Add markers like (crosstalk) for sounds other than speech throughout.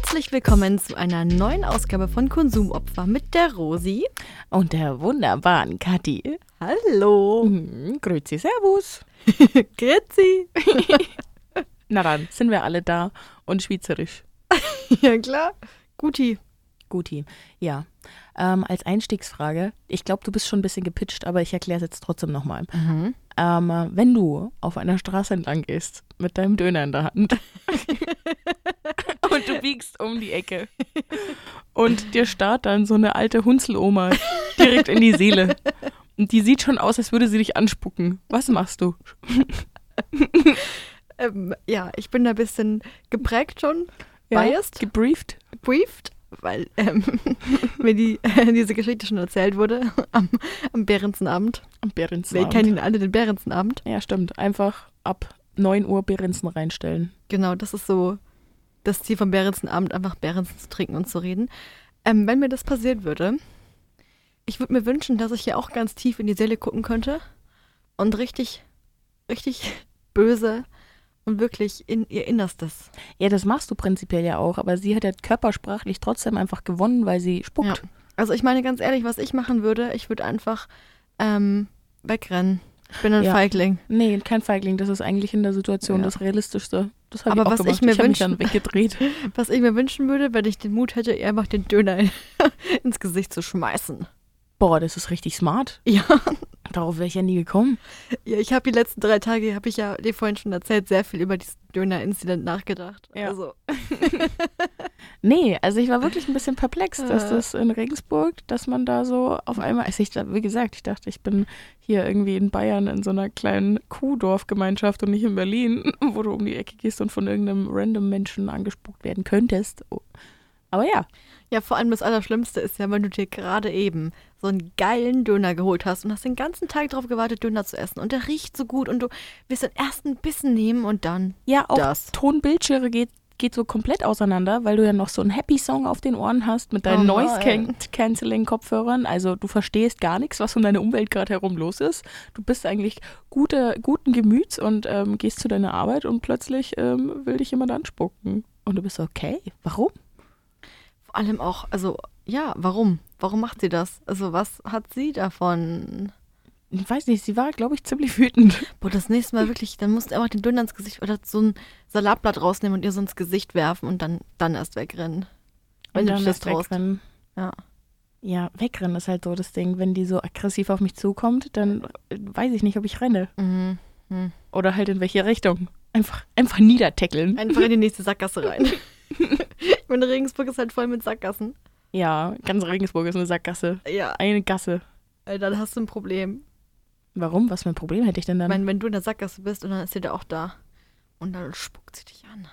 Herzlich willkommen zu einer neuen Ausgabe von Konsumopfer mit der Rosi. Und der wunderbaren Kathi. Hallo. Mhm, grüezi, servus. (laughs) Grüezi. (laughs) Na dann, sind wir alle da und schweizerisch. (laughs) ja, klar. Guti. Guti, ja. Ähm, als Einstiegsfrage, ich glaube, du bist schon ein bisschen gepitcht, aber ich erkläre es jetzt trotzdem nochmal. Mhm. Ähm, wenn du auf einer Straße entlang gehst mit deinem Döner in der Hand (laughs) und du biegst um die Ecke und dir starrt dann so eine alte Hunzeloma direkt in die Seele und die sieht schon aus, als würde sie dich anspucken. Was machst du? Ähm, ja, ich bin da ein bisschen geprägt schon, Ja? biased, Gebrieft? gebrieft, weil ähm, (laughs) mir die, (laughs) diese Geschichte schon erzählt wurde (laughs) am, am Behrensenabend. Am Wir Behrensen. kennen ihn alle, den Behrensenabend. Ja, stimmt. Einfach ab 9 Uhr Behrensen reinstellen. Genau, das ist so das Ziel vom Behrensenabend, einfach Behrensen zu trinken und zu reden. Ähm, wenn mir das passiert würde, ich würde mir wünschen, dass ich hier auch ganz tief in die Seele gucken könnte und richtig, richtig böse und wirklich in ihr Innerstes. Ja, das machst du prinzipiell ja auch, aber sie hat ja körpersprachlich trotzdem einfach gewonnen, weil sie spuckt. Ja. Also ich meine ganz ehrlich, was ich machen würde, ich würde einfach ähm, wegrennen. Ich bin ein Ja. Feigling. Nee, kein Feigling, das ist eigentlich in der Situation Ja. das Realistischste. Das habe Aber ich auch was gemacht. ich mir mich wünschen- dann weggedreht. (laughs) Was ich mir wünschen würde, wenn ich den Mut hätte, ihr einfach den Döner (laughs) ins Gesicht zu schmeißen. Boah, das ist richtig smart. Ja. Darauf wäre ich ja nie gekommen. Ja, ich habe die letzten drei Tage, habe ich ja dir vorhin schon erzählt, sehr viel über diesen Döner-Incident nachgedacht. Ja. Also, (laughs) Nee, also ich war wirklich ein bisschen perplex, dass Äh. das in Regensburg, dass man da so auf einmal, also ich, wie gesagt, ich dachte, ich bin hier irgendwie in Bayern in so einer kleinen Kuhdorfgemeinschaft und nicht in Berlin, (laughs) wo du um die Ecke gehst und von irgendeinem random Menschen angespuckt werden könntest. Oh. Aber ja, ja, vor allem das Allerschlimmste ist ja, wenn du dir gerade eben so einen geilen Döner geholt hast und hast den ganzen Tag darauf gewartet, Döner zu essen und der riecht so gut und du willst den ersten Bissen nehmen und dann ja, auch das. Tonbildschirme geht, geht so komplett auseinander, weil du ja noch so einen Happy-Song auf den Ohren hast mit deinen Oh. Noise-Canceling-Kopfhörern. Also du verstehst gar nichts, was um deine Umwelt gerade herum los ist. Du bist eigentlich gute, guten Gemüts und ähm, gehst zu deiner Arbeit und plötzlich ähm, will dich jemand anspucken. Und du bist so, okay, warum? Vor allem auch, also, ja, warum? Warum macht sie das? Also, was hat sie davon? Ich weiß nicht, sie war, glaube ich, ziemlich wütend. (laughs) Boah, das nächste Mal wirklich, dann musst du einfach den Döner ins Gesicht oder so ein Salatblatt rausnehmen und ihr so ins Gesicht werfen und dann, dann erst wegrennen. Wenn und du das traust. wegrennen. Ja. Ja, wegrennen ist halt so das Ding. Wenn die so aggressiv auf mich zukommt, dann weiß ich nicht, ob ich renne. Mhm. Mhm. Oder halt in welche Richtung. Einfach, einfach niedertackeln. Einfach in die nächste Sackgasse rein. (laughs) (laughs) ich meine, Regensburg ist halt voll mit Sackgassen. Ja, ganz Regensburg ist eine Sackgasse. Ja, Eine Gasse. äh, dann hast du ein Problem. Warum? Was für ein Problem hätte ich denn Ich dann? meine, wenn du in der Sackgasse bist und dann ist sie da auch da. Und dann spuckt sie dich an.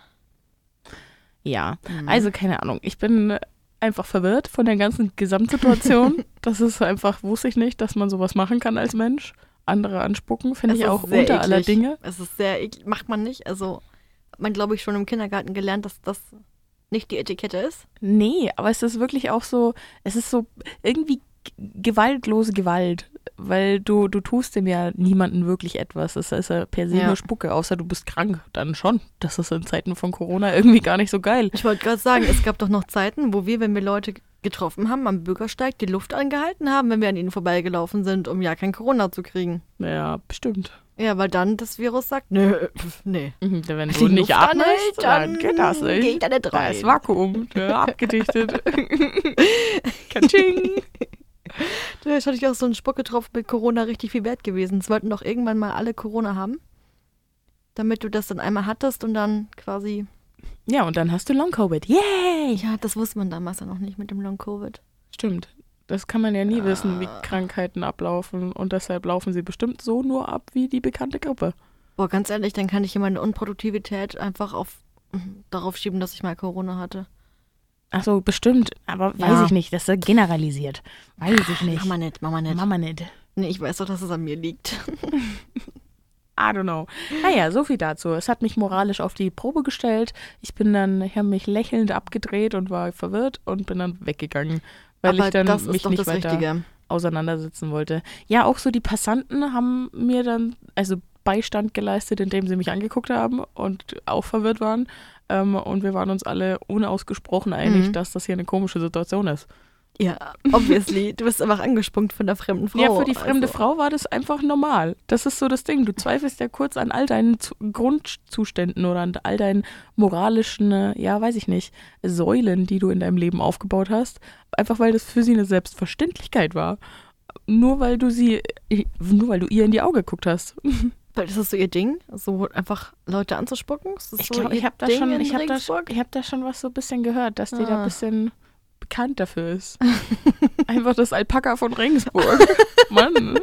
ja, Mhm. also keine Ahnung. Ich bin einfach verwirrt von der ganzen Gesamtsituation. (laughs) das ist einfach, wusste ich nicht, dass man sowas machen kann als Mensch. Andere anspucken, finde ich auch unter aller eklig. Dinge. Es ist sehr eklig. Macht man nicht. Also, man, glaube ich, schon im Kindergarten gelernt, dass das nicht die Etikette ist. Nee, aber es ist wirklich auch so, es ist so irgendwie gewaltlose Gewalt, weil du, du tust dem ja niemanden wirklich etwas. Es ist ja per se Ja. nur Spucke, außer du bist krank, dann schon. Das ist in Zeiten von Corona irgendwie gar nicht so geil. Ich wollte gerade sagen, es gab doch noch Zeiten, wo wir, wenn wir Leute getroffen haben, am Bürgersteig die Luft angehalten haben, wenn wir an ihnen vorbeigelaufen sind, um ja kein Corona zu kriegen. Ja, bestimmt. Ja, weil dann das Virus sagt, nö, pf, nee. Mhm, Wenn Die du nicht Luft atmest, anhält, dann dann geht das nicht. geh ich da nicht Da ist rein. Vakuum, ne, abgedichtet. (laughs) Katsching. Da ist natürlich auch so ein Spuckgetropfen mit Corona richtig viel wert gewesen. Es wollten doch irgendwann mal alle Corona haben, damit du das dann einmal hattest und dann quasi, Ja, und dann hast du Long-Covid. Yay! ja, das wusste man damals ja noch nicht mit dem Long-Covid. Stimmt. Das kann man ja nie wissen, wie Ah. Krankheiten ablaufen. Und deshalb laufen sie bestimmt so nur ab wie die bekannte Grippe. Boah, ganz ehrlich, dann kann ich hier meine Unproduktivität einfach auf (laughs) darauf schieben, dass ich mal Corona hatte. Ach so, bestimmt. Aber weiß Ja. ich nicht. Das ist generalisiert. Weiß ich nicht. Mach mal nicht, mach mal nicht. Mama nicht. Nee, ich weiß doch, dass es an mir liegt. (laughs) I don't know. Naja, so viel dazu. Es hat mich moralisch auf die Probe gestellt. Ich bin dann, ich habe mich lächelnd abgedreht und war verwirrt und bin dann weggegangen, weil Aber ich dann mich nicht weiter Richtige. auseinandersetzen wollte. Ja, auch so die Passanten haben mir dann, also Beistand geleistet, indem sie mich angeguckt haben und auch verwirrt waren. Ähm, und wir waren uns alle unausgesprochen einig, Mhm. dass das hier eine komische Situation ist. Ja, (laughs) obviously. Du bist einfach angespunkt von der fremden Frau. ja, für die fremde also. Frau war das einfach normal. Das ist so das Ding. Du zweifelst ja kurz an all deinen Zu Grundzuständen oder an all deinen moralischen, äh, ja, weiß ich nicht, Säulen, die du in deinem Leben aufgebaut hast. Einfach weil das für sie eine Selbstverständlichkeit war. Nur weil du sie, nur weil du ihr in die Augen geguckt hast. (laughs) Weil das ist so ihr Ding, so einfach Leute anzuspucken. Ich so glaube, ich habe da schon, ich habe da, ich hab da schon was so ein bisschen gehört, dass die da Ah. ein bisschen bekannt dafür ist. (laughs) Einfach das Alpaka von Regensburg. (laughs) Mann,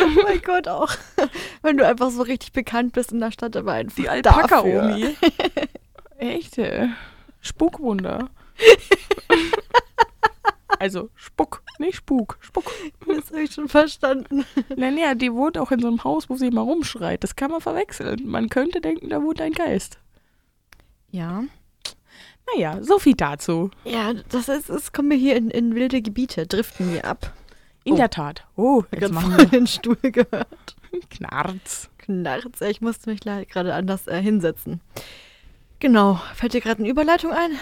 Oh mein Gott, auch. Wenn du einfach so richtig bekannt bist in der Stadt, aber einfach die. Alpaka-Omi. (laughs) Echt, ey. Spukwunder. Also Spuck, nicht Spuk, Spuck. Das habe ich schon verstanden. Nein, ja, die wohnt auch in so einem Haus, wo sie immer rumschreit. Das kann man verwechseln. Man könnte denken, da wohnt ein Geist. Ja. Naja, so viel dazu. Ja, das heißt, es kommen wir hier in, in wilde Gebiete, driften wir ab. In Oh. der Tat. Oh, Ich jetzt habe machen voll wir den Stuhl gehört. (laughs) Knarz. Knarz. Ich musste mich gerade anders äh, hinsetzen. Genau. Fällt dir gerade eine Überleitung ein?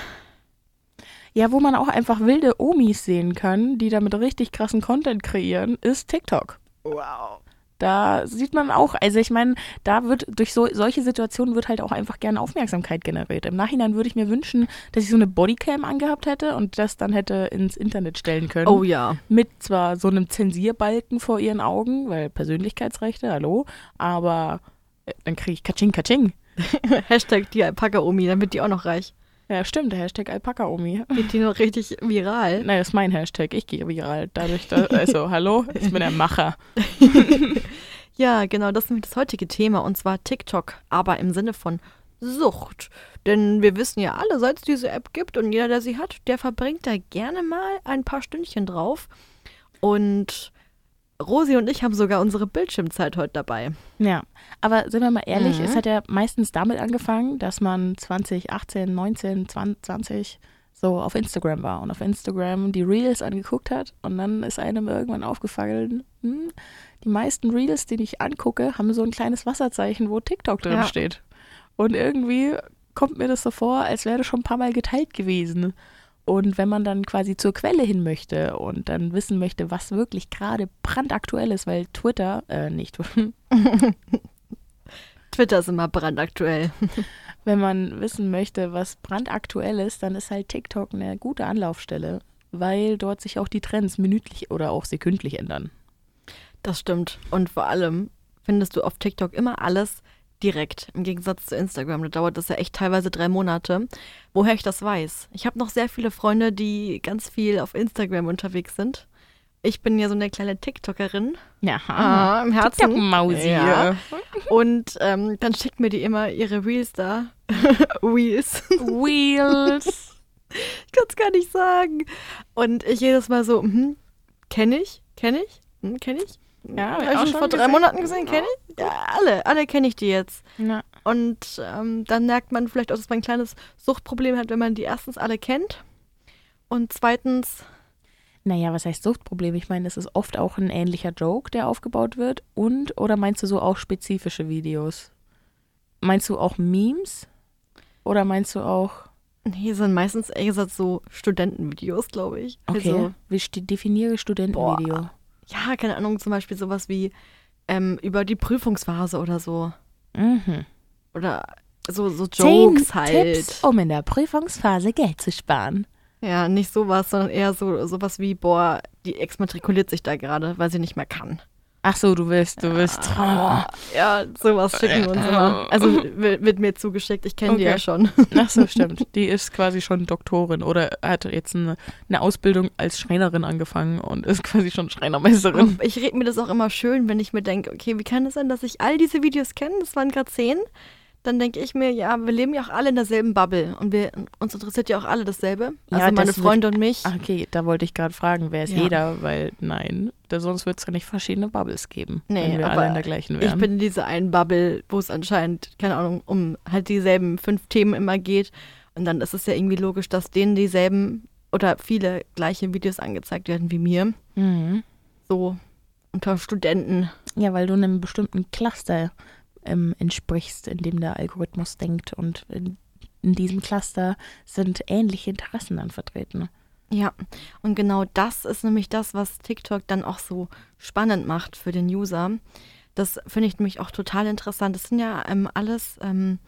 Ja, wo man auch einfach wilde Omis sehen kann, die damit richtig krassen Content kreieren, ist TikTok. Wow. Da sieht man auch, also ich meine, da wird durch so, solche Situationen wird halt auch einfach gerne Aufmerksamkeit generiert. Im Nachhinein würde ich mir wünschen, dass ich so eine Bodycam angehabt hätte und das dann hätte ins Internet stellen können. Oh ja. Mit zwar so einem Zensierbalken vor ihren Augen, weil Persönlichkeitsrechte, hallo, aber äh, dann kriege ich Katsching, Katsching. (laughs) Hashtag die Alpaka-Omi, dann wird die auch noch reich. Ja, stimmt, der Hashtag Alpaka-Omi. Geht die noch richtig viral. (laughs) Nein, das ist mein Hashtag. Ich gehe viral. Dadurch, dass, also, hallo, ich bin der Macher. (laughs) Ja, genau, das ist nämlich das heutige Thema und zwar TikTok, aber im Sinne von Sucht. Denn wir wissen ja alle, seit es diese App gibt und jeder, der sie hat, der verbringt da gerne mal ein paar Stündchen drauf. Und Rosi und ich haben sogar unsere Bildschirmzeit heute dabei. Ja, aber sind wir mal ehrlich, Mhm. es hat ja meistens damit angefangen, dass man 2018, 19, 20, 20 so auf Instagram war und auf Instagram die Reels angeguckt hat und dann ist einem irgendwann aufgefallen, hm, die meisten Reels, die ich angucke, haben so ein kleines Wasserzeichen, wo TikTok drin Ja. steht. Und irgendwie kommt mir das so vor, als wäre das schon ein paar Mal geteilt gewesen. Und wenn man dann quasi zur Quelle hin möchte und dann wissen möchte, was wirklich gerade brandaktuell ist, weil Twitter, äh, nicht, (laughs) Twitter ist immer brandaktuell. wenn man wissen möchte, was brandaktuell ist, dann ist halt TikTok eine gute Anlaufstelle, weil dort sich auch die Trends minütlich oder auch sekündlich ändern. Das stimmt. Und vor allem findest du auf TikTok immer alles direkt. Im Gegensatz zu Instagram. Da dauert das ja echt teilweise drei Monate. Woher ich das weiß. Ich habe noch sehr viele Freunde, die ganz viel auf Instagram unterwegs sind. Ich bin ja so eine kleine TikTokerin. Ja, Ah, im Herzen. TikTok-Mausi. Ja. Und ähm, dann schickt mir die immer ihre Reels da. (laughs) Reels. Wheels. (laughs) Ich kann es gar nicht sagen. Und ich jedes Mal so, hm, kenne ich, kenne ich, hm, kenne ich. Ja, hab ich Hab auch schon vor drei gesehen. Monaten gesehen, kenne ich. Ja, alle, alle kenne ich die jetzt. Ja. Und ähm, dann merkt man vielleicht auch, dass man ein kleines Suchtproblem hat, wenn man die erstens alle kennt. Und zweitens, Naja, was heißt Suchtproblem? Ich meine, es ist oft auch ein ähnlicher Joke, der aufgebaut wird. Und, oder meinst du so auch spezifische Videos? Meinst du auch Memes? Oder meinst du auch, nee, sind meistens eher gesagt so Studentenvideos, glaube ich. okay, Also, wie definiere Studentenvideo? Ja, keine Ahnung, zum Beispiel sowas wie ähm, über die Prüfungsphase oder so. Mhm. Oder so, so Zehn Jokes halt. Tipps, um in der Prüfungsphase Geld zu sparen. Ja, nicht sowas, sondern eher so sowas wie, boah, die exmatrikuliert sich da gerade, weil sie nicht mehr kann. Ach so, du willst, du willst. Ah, (laughs) ja, sowas schicken wir uns immer. Also wird, mir zugeschickt, ich kenne die Okay. ja schon. (laughs) Ach so, (laughs) stimmt. Die ist quasi schon Doktorin oder hat jetzt eine, eine Ausbildung als Schreinerin angefangen und ist quasi schon Schreinermeisterin. Ich rede mir das auch immer schön, wenn ich mir denke, okay, wie kann es sein, dass ich all diese Videos kenne? Das waren gerade zehn. Dann denke ich mir, ja, wir leben ja auch alle in derselben Bubble und wir, uns interessiert ja auch alle dasselbe. Ja, Also meine das Freunde und mich. Okay, da wollte ich gerade fragen, wer ist Ja. jeder? Weil nein, da, sonst wird es ja nicht verschiedene Bubbles geben, Nee, wenn wir aber alle in der gleichen Ich wären. bin in dieser einen Bubble, wo es anscheinend, keine Ahnung, um halt dieselben fünf Themen immer geht. Und dann ist es ja irgendwie logisch, dass denen dieselben oder viele gleiche Videos angezeigt werden wie mir. mhm. So unter Studenten. Ja, weil du einem bestimmten Cluster ähm, entsprichst, in dem der Algorithmus denkt. Und in, in diesem Cluster sind ähnliche Interessen dann vertreten. Ja, und genau das ist nämlich das, was TikTok dann auch so spannend macht für den User. Das finde ich nämlich auch total interessant. Das sind ja ähm, alles ähm,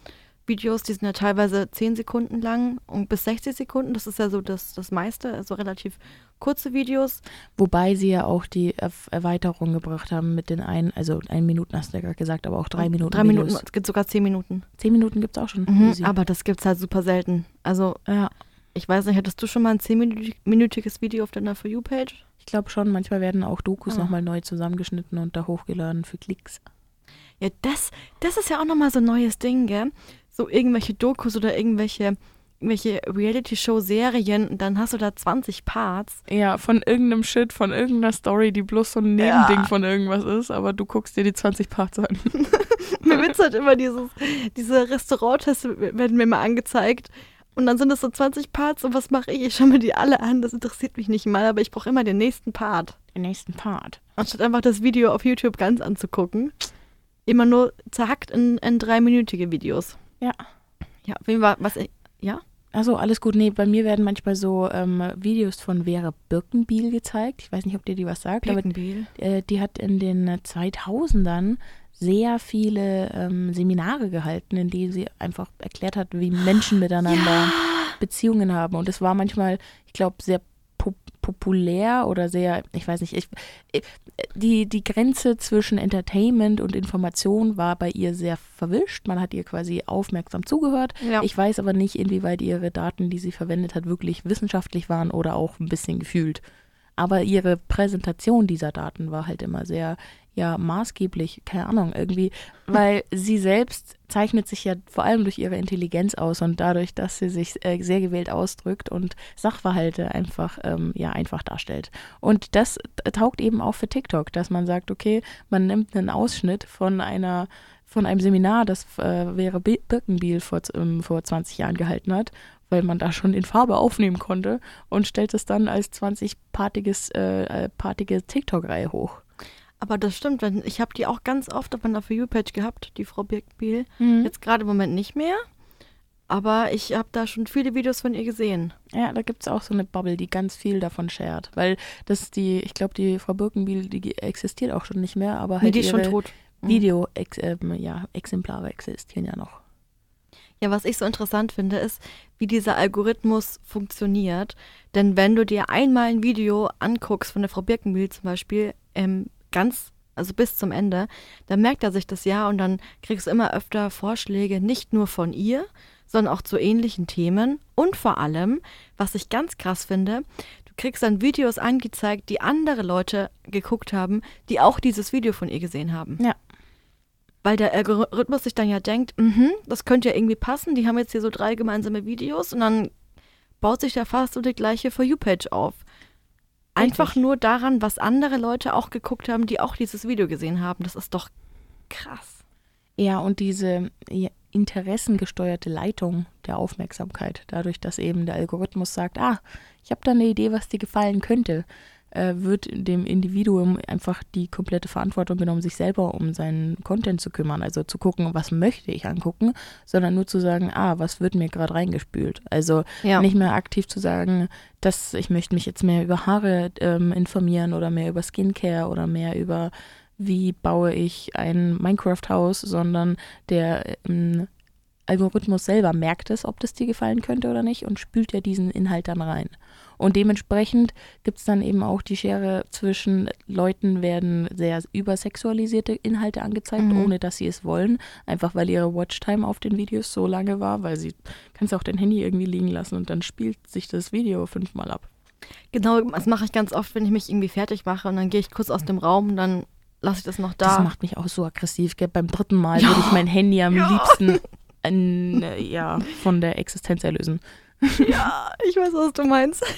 Videos, die sind ja teilweise 10 Sekunden lang und bis 60 Sekunden. Das ist ja so das, das meiste, also relativ kurze Videos. Wobei sie ja auch die Er Erweiterung gebracht haben mit den einen, also ein Minuten hast du ja gerade gesagt, aber auch drei Minuten. Drei Minuten, es gibt sogar 10 Minuten. 10 Minuten gibt es auch schon. Mhm, aber das gibt es halt super selten. Also, ja. ich weiß nicht, hattest du schon mal ein 10-minütiges Video auf deiner For You-Page? Ich glaube schon, manchmal werden auch Dokus ah. nochmal neu zusammengeschnitten und da hochgeladen für Klicks. Ja, das, das ist ja auch nochmal so ein neues Ding, gell? So irgendwelche Dokus oder irgendwelche irgendwelche Reality-Show-Serien und dann hast du da 20 Parts. Ja, von irgendeinem Shit, von irgendeiner Story, die bloß so ein Nebending ja. von irgendwas ist, aber du guckst dir die 20 Parts an. (laughs) mir wird halt immer dieses, diese Restauranttests werden mir mal angezeigt und dann sind es so 20 Parts und was mache ich? Ich schaue mir die alle an, das interessiert mich nicht mal, aber ich brauche immer den nächsten Part. Den nächsten Part. Anstatt einfach das Video auf YouTube ganz anzugucken. Immer nur zerhackt in, in dreiminütige Videos. Ja. Ja, wem war, was, ja? Also alles gut. Nee, bei mir werden manchmal so ähm, Videos von Vera Birkenbiel gezeigt. Ich weiß nicht, ob dir die was sagt. Birkenbiel. Aber, äh, die hat in den 2000ern sehr viele ähm, Seminare gehalten, in denen sie einfach erklärt hat, wie Menschen miteinander ja. Beziehungen haben. Und es war manchmal, ich glaube, sehr populär oder sehr, ich weiß nicht, ich, die, die Grenze zwischen Entertainment und Information war bei ihr sehr verwischt. Man hat ihr quasi aufmerksam zugehört. Ja. Ich weiß aber nicht, inwieweit ihre Daten, die sie verwendet hat, wirklich wissenschaftlich waren oder auch ein bisschen gefühlt. Aber ihre Präsentation dieser Daten war halt immer sehr ja maßgeblich, keine Ahnung, irgendwie, weil sie selbst zeichnet sich ja vor allem durch ihre Intelligenz aus und dadurch, dass sie sich äh, sehr gewählt ausdrückt und Sachverhalte einfach, ähm, ja, einfach darstellt. Und das taugt eben auch für TikTok, dass man sagt, okay, man nimmt einen Ausschnitt von einer von einem Seminar, das äh, Vera Birkenbiel vor, ähm, vor 20 Jahren gehalten hat, weil man da schon in Farbe aufnehmen konnte und stellt es dann als 20-partige äh, äh TikTok-Reihe hoch. Aber das stimmt, ich habe die auch ganz oft auf meiner For You-Page gehabt, die Frau Birkbiel. Mhm. Jetzt gerade im Moment nicht mehr. Aber ich habe da schon viele Videos von ihr gesehen. Ja, da gibt es auch so eine Bubble, die ganz viel davon shared. Weil das ist die, ich glaube, die Frau Birkenbiel, die existiert auch schon nicht mehr, aber halt nee, die ist schon tot. Mhm. Video-Exemplare -Ex ja, Exemplare existieren ja noch. Ja, was ich so interessant finde, ist, wie dieser Algorithmus funktioniert. Denn wenn du dir einmal ein Video anguckst von der Frau Birkenbiel zum Beispiel, ähm, ganz, also bis zum Ende, dann merkt er sich das ja und dann kriegst du immer öfter Vorschläge, nicht nur von ihr, sondern auch zu ähnlichen Themen. Und vor allem, was ich ganz krass finde, du kriegst dann Videos angezeigt, die andere Leute geguckt haben, die auch dieses Video von ihr gesehen haben. Ja. Weil der Algorithmus sich dann ja denkt, mh, das könnte ja irgendwie passen, die haben jetzt hier so drei gemeinsame Videos und dann baut sich da fast so die gleiche For You-Page auf. Einfach nur daran, was andere Leute auch geguckt haben, die auch dieses Video gesehen haben. Das ist doch krass. Ja, und diese interessengesteuerte Leitung der Aufmerksamkeit, dadurch, dass eben der Algorithmus sagt, ah, ich habe da eine Idee, was dir gefallen könnte äh, wird dem Individuum einfach die komplette Verantwortung genommen, sich selber um seinen Content zu kümmern. Also zu gucken, was möchte ich angucken, sondern nur zu sagen, ah, was wird mir gerade reingespült. Also ja. nicht mehr aktiv zu sagen, dass ich möchte mich jetzt mehr über Haare ähm, informieren oder mehr über Skincare oder mehr über wie baue ich ein Minecraft-Haus, sondern der ähm, Algorithmus selber merkt es, ob das dir gefallen könnte oder nicht und spült ja diesen Inhalt dann rein. Und dementsprechend gibt es dann eben auch die Schere zwischen Leuten werden sehr übersexualisierte Inhalte angezeigt, mhm. ohne dass sie es wollen, einfach weil ihre Watchtime auf den Videos so lange war, weil sie kannst auch dein Handy irgendwie liegen lassen und dann spielt sich das Video fünfmal ab. Genau, das mache ich ganz oft, wenn ich mich irgendwie fertig mache und dann gehe ich kurz aus dem Raum und dann lasse ich das noch da. Das macht mich auch so aggressiv. Gell? Beim dritten Mal ja. würde ich mein Handy am ja. liebsten (laughs) an, äh, ja, (laughs) von der Existenz erlösen. Ja, ich weiß, was du meinst. (laughs)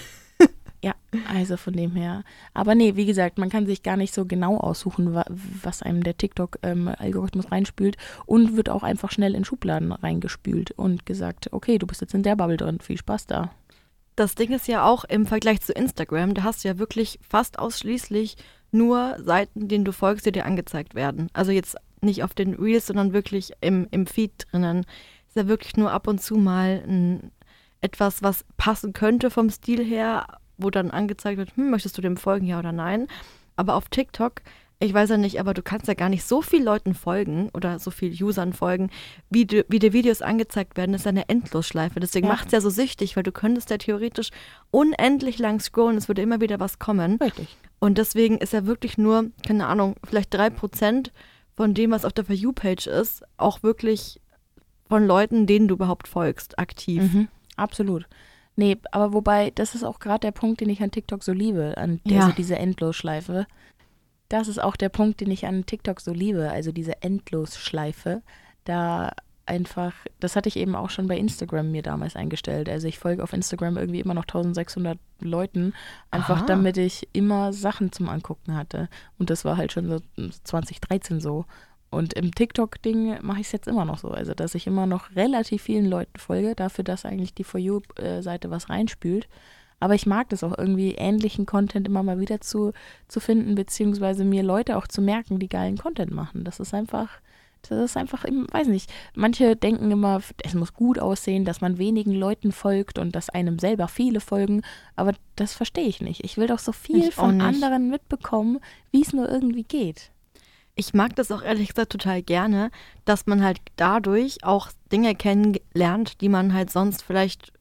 Ja, also von dem her. Aber nee, wie gesagt, man kann sich gar nicht so genau aussuchen, was einem der TikTok-Algorithmus ähm, reinspült und wird auch einfach schnell in Schubladen reingespült und gesagt, okay, du bist jetzt in der Bubble drin, viel Spaß da. Das Ding ist ja auch im Vergleich zu Instagram, da hast du ja wirklich fast ausschließlich nur Seiten, denen du folgst, die dir angezeigt werden. Also jetzt nicht auf den Reels, sondern wirklich im, im Feed drinnen. Ist ja wirklich nur ab und zu mal ein, etwas, was passen könnte vom Stil her, wo dann angezeigt wird, hm, möchtest du dem folgen, ja oder nein. Aber auf TikTok, ich weiß ja nicht, aber du kannst ja gar nicht so viel Leuten folgen oder so viel Usern folgen, wie, du, wie dir Videos angezeigt werden. Das ist eine Endlosschleife. Deswegen Ja. macht es ja so süchtig, weil du könntest ja theoretisch unendlich lang scrollen, es würde immer wieder was kommen. Richtig. Und deswegen ist ja wirklich nur, keine Ahnung, vielleicht drei Prozent von dem, was auf der For You-Page ist, auch wirklich von Leuten, denen du überhaupt folgst, aktiv. Mhm, absolut. Nee, aber wobei, das ist auch gerade der Punkt, den ich an TikTok so liebe, an Ja. also diese Endlosschleife. Das ist auch der Punkt, den ich an TikTok so liebe, also diese Endlosschleife. Da einfach, das hatte ich eben auch schon bei Instagram mir damals eingestellt. Also ich folge auf Instagram irgendwie immer noch 1600 Leuten, einfach Aha. damit ich immer Sachen zum Angucken hatte. Und das war halt schon so 2013 so. Und im TikTok-Ding mache ich es jetzt immer noch so. Also, dass ich immer noch relativ vielen Leuten folge, dafür, dass eigentlich die For You-Seite was reinspült. Aber ich mag das auch irgendwie, ähnlichen Content immer mal wieder zu, zu finden, beziehungsweise mir Leute auch zu merken, die geilen Content machen. Das ist einfach, das ist einfach, ich weiß nicht. Manche denken immer, es muss gut aussehen, dass man wenigen Leuten folgt und dass einem selber viele folgen. Aber das verstehe ich nicht. Ich will doch so viel Ich von anderen mitbekommen, wie es nur irgendwie geht. Ich mag das auch ehrlich gesagt total gerne, dass man halt dadurch auch Dinge kennenlernt, die man halt sonst vielleicht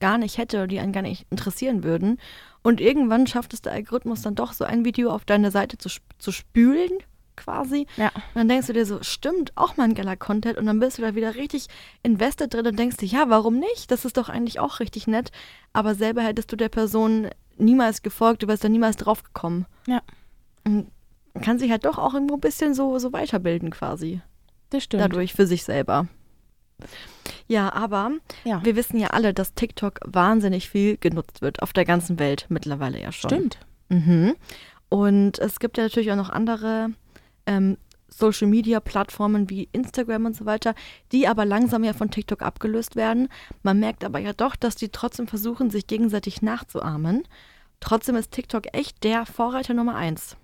gar nicht hätte oder die einen gar nicht interessieren würden. Und irgendwann schafft es der Algorithmus dann doch so ein Video auf deine Seite zu, zu spülen, quasi. Ja. Und dann denkst du dir so, stimmt, auch mal ein geiler Content. Und dann bist du da wieder richtig invested drin und denkst dir, ja, warum nicht? Das ist doch eigentlich auch richtig nett. Aber selber hättest du der Person niemals gefolgt, du wärst da niemals drauf gekommen. Ja. Und kann sich halt doch auch irgendwo ein bisschen so, so weiterbilden quasi. Das stimmt. Dadurch für sich selber. Ja, aber Ja. wir wissen ja alle, dass TikTok wahnsinnig viel genutzt wird. Auf der ganzen Welt mittlerweile ja schon. Stimmt. Mhm. Und es gibt ja natürlich auch noch andere ähm, Social-Media-Plattformen wie Instagram und so weiter, die aber langsam ja von TikTok abgelöst werden. Man merkt aber ja doch, dass die trotzdem versuchen, sich gegenseitig nachzuahmen. Trotzdem ist TikTok echt der Vorreiter Nummer eins.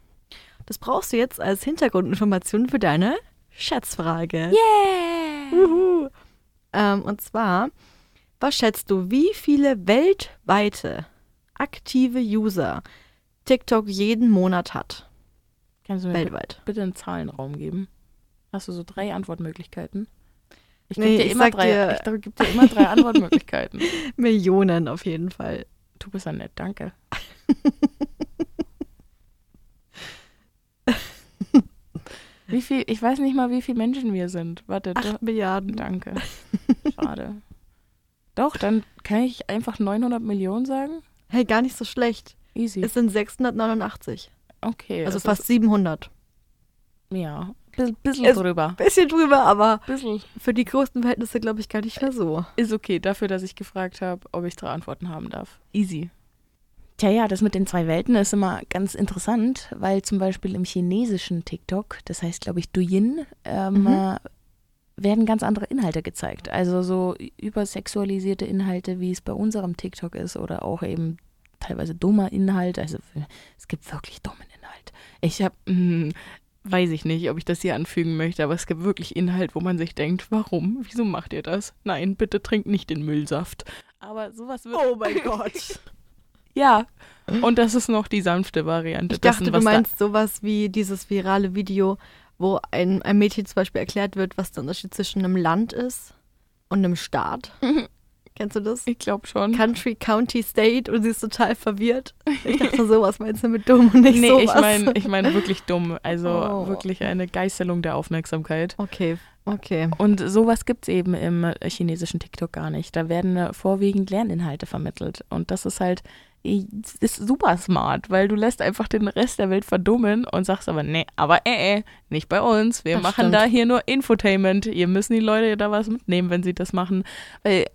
Das brauchst du jetzt als Hintergrundinformation für deine Schätzfrage. Yeah! Juhu. Ähm, und zwar, was schätzt du, wie viele weltweite aktive User TikTok jeden Monat hat? Kannst du mir Weltweit. bitte einen Zahlenraum geben? Hast du so drei Antwortmöglichkeiten? Ich Nee, gebe dir, ich immer drei- dir- ich geb dir immer drei (laughs) Antwortmöglichkeiten. Millionen auf jeden Fall. Du bist ja nett, danke. (laughs) wie viel, ich weiß nicht mal, wie viele Menschen wir sind. Warte, Acht Milliarden. danke. (laughs) Schade. Doch, dann kann ich einfach 900 Millionen sagen? Hey, gar nicht so schlecht. Easy. Es sind 689. okay. Also es fast 700. Ist, ja, bisschen, bisschen Es- drüber. Bisschen drüber, aber Bisschen. für die größten Verhältnisse glaube ich gar nicht mehr so. Ist okay, dafür, dass ich gefragt habe, ob ich drei Antworten haben darf. Easy. Tja, ja, das mit den zwei Welten ist immer ganz interessant, weil zum Beispiel im chinesischen TikTok, das heißt, glaube ich, Douyin, ähm, Mhm. äh, werden ganz andere Inhalte gezeigt. Also so übersexualisierte Inhalte, wie es bei unserem TikTok ist, oder auch eben teilweise dummer Inhalt. Also es gibt wirklich dummen Inhalt. Ich habe, weiß ich nicht, ob ich das hier anfügen möchte, aber es gibt wirklich Inhalt, wo man sich denkt, warum? Wieso macht ihr das? Nein, bitte trinkt nicht den Müllsaft. Aber sowas wird. Oh mein (laughs) Gott. Ja. Und das ist noch die sanfte Variante. Ich dachte, dessen, du meinst sowas wie dieses virale Video, wo ein, ein Mädchen zum Beispiel erklärt wird, was der Unterschied zwischen einem Land ist und einem Staat. (laughs) Kennst du das? Ich glaube schon. Country, County, State und sie ist total verwirrt. Ich dachte, (laughs) sowas meinst du mit dumm und nicht nee, sowas. ich meine ich mein wirklich dumm. Also Oh. wirklich eine Geißelung der Aufmerksamkeit. Okay, okay. Und sowas gibt es eben im chinesischen TikTok gar nicht. Da werden äh, vorwiegend Lerninhalte vermittelt. Und das ist halt, ist super smart, weil du lässt einfach den Rest der Welt verdummen und sagst aber, nee, aber äh, äh, nicht bei uns. Wir Das machen stimmt. da hier nur Infotainment. Ihr müssen die Leute da was mitnehmen, wenn sie das machen. Weil